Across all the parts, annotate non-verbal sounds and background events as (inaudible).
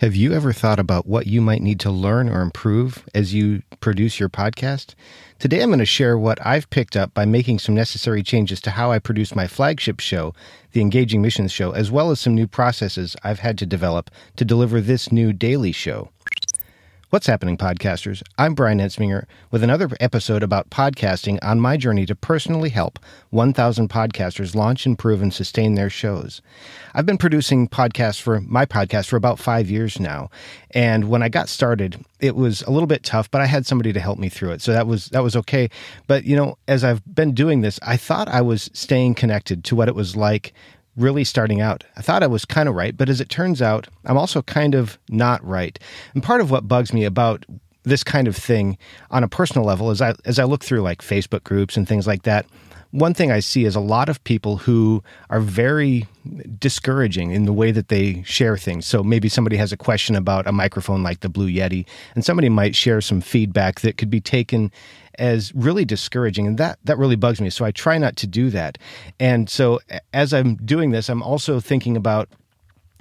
Have you ever thought about what you might need to learn or improve as you produce your podcast? Today, I'm going to share what I've picked up by making some necessary changes to how I produce my flagship show, the Engaging Missions Show, as well as some new processes I've had to develop to deliver this new daily show. What's happening, podcasters? I'm Bryan Entzminger with another episode about podcasting on my journey to personally help 1,000 podcasters launch, improve, and sustain their shows. I've been producing podcasts for my podcast for about five years now, and when I got started, it was a little bit tough, but I had somebody to help me through it, so that was that was okay. But you know, as I've been doing this, I thought I was staying connected to what it was like really starting out. I thought I was kind of right, but as it turns out, I'm also kind of not right. And part of what bugs me about this kind of thing on a personal level is I as I look through like Facebook groups and things like that, one thing I see is a lot of people who are very discouraging in the way that they share things. So maybe somebody has a question about a microphone like the Blue Yeti, and somebody might share some feedback that could be taken as really discouraging and that that really bugs me. So i try not to do that. And so as i'm doing this i'm also thinking about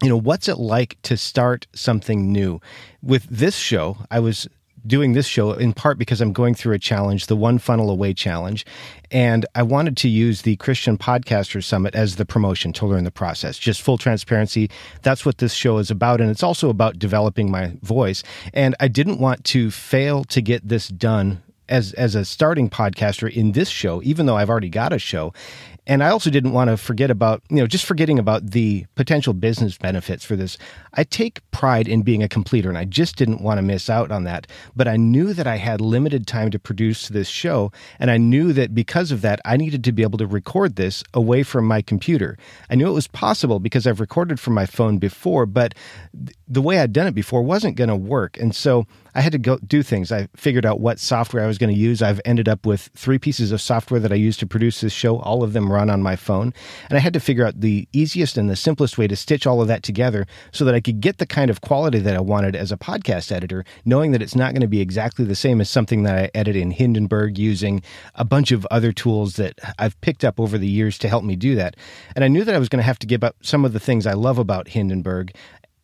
you know what's it like to start something new? With this show i was doing this show in part because I'm going through a challenge, the One Funnel Away Challenge. And I wanted to use the Christian Podcaster Summit as the promotion to learn the process. Just full transparency. That's what this show is about. And it's also about developing my voice. And I didn't want to fail to get this done as as a starting podcaster in this show, even though I've already got a show. And I also didn't want to forget about, you know, just forgetting about the potential business benefits for this. I take pride in being a completer, and I just didn't want to miss out on that. But I knew that I had limited time to produce this show, and I knew that because of that, I needed to be able to record this away from my computer. I knew it was possible because I've recorded from my phone before, but the way I'd done it before wasn't going to work. And so I had to go do things. I figured out what software I was going to use. I've ended up with three pieces of software that I use to produce this show. All of them run on my phone. And I had to figure out the easiest and the simplest way to stitch all of that together so that I could get the kind of quality that I wanted as a podcast editor, knowing that it's not going to be exactly the same as something that I edit in Hindenburg using a bunch of other tools that I've picked up over the years to help me do that. And I knew that I was going to have to give up some of the things I love about Hindenburg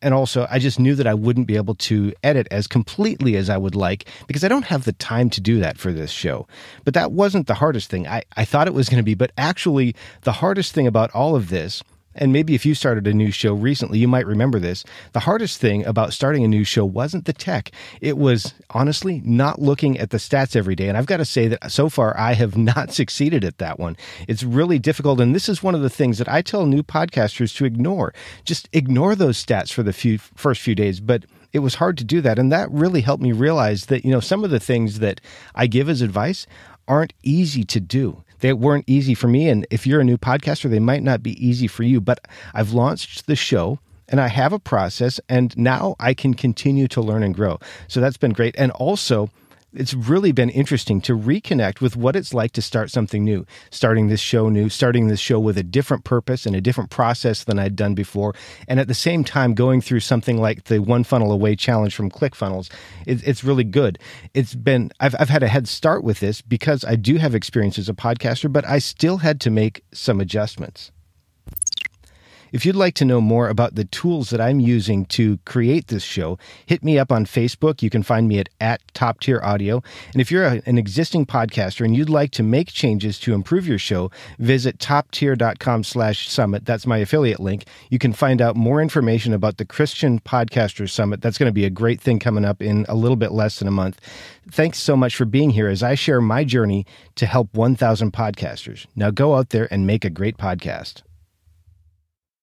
and also I just knew that I wouldn't be able to edit as completely as I would like because I don't have the time to do that for this show. But that wasn't the hardest thing. I, I thought it was going to be, but actually the hardest thing about all of this and maybe if you started a new show recently, you might remember this. The hardest thing about starting a new show wasn't the tech. It was honestly not looking at the stats every day. And I've got to say that so far I have (laughs) not succeeded at that one. It's really difficult. And this is one of the things that I tell new podcasters to ignore. Just ignore those stats for the few, first few days. But it was hard to do that. And that really helped me realize that, you know, some of the things that I give as advice aren't easy to do they weren't easy for me. And if you're a new podcaster, they might not be easy for you. But I've launched the show and I have a process, and now I can continue to learn and grow. So that's been great. And also, it's really been interesting to reconnect with what it's like to start something new, starting this show new, starting this show with a different purpose and a different process than I'd done before. And at the same time, going through something like the One Funnel Away challenge from ClickFunnels. It, it's really good. It's been, I've, I've had a head start with this because I do have experience as a podcaster, but I still had to make some adjustments. If you'd like to know more about the tools that I'm using to create this show, hit me up on Facebook. You can find me at, at Top Tier Audio. And if you're a, an existing podcaster and you'd like to make changes to improve your show, visit toptier.com slash summit. That's my affiliate link. You can find out more information about the Christian Podcaster Summit. That's going to be a great thing coming up in a little bit less than a month. Thanks so much for being here as I share my journey to help 1,000 podcasters. Now go out there and make a great podcast.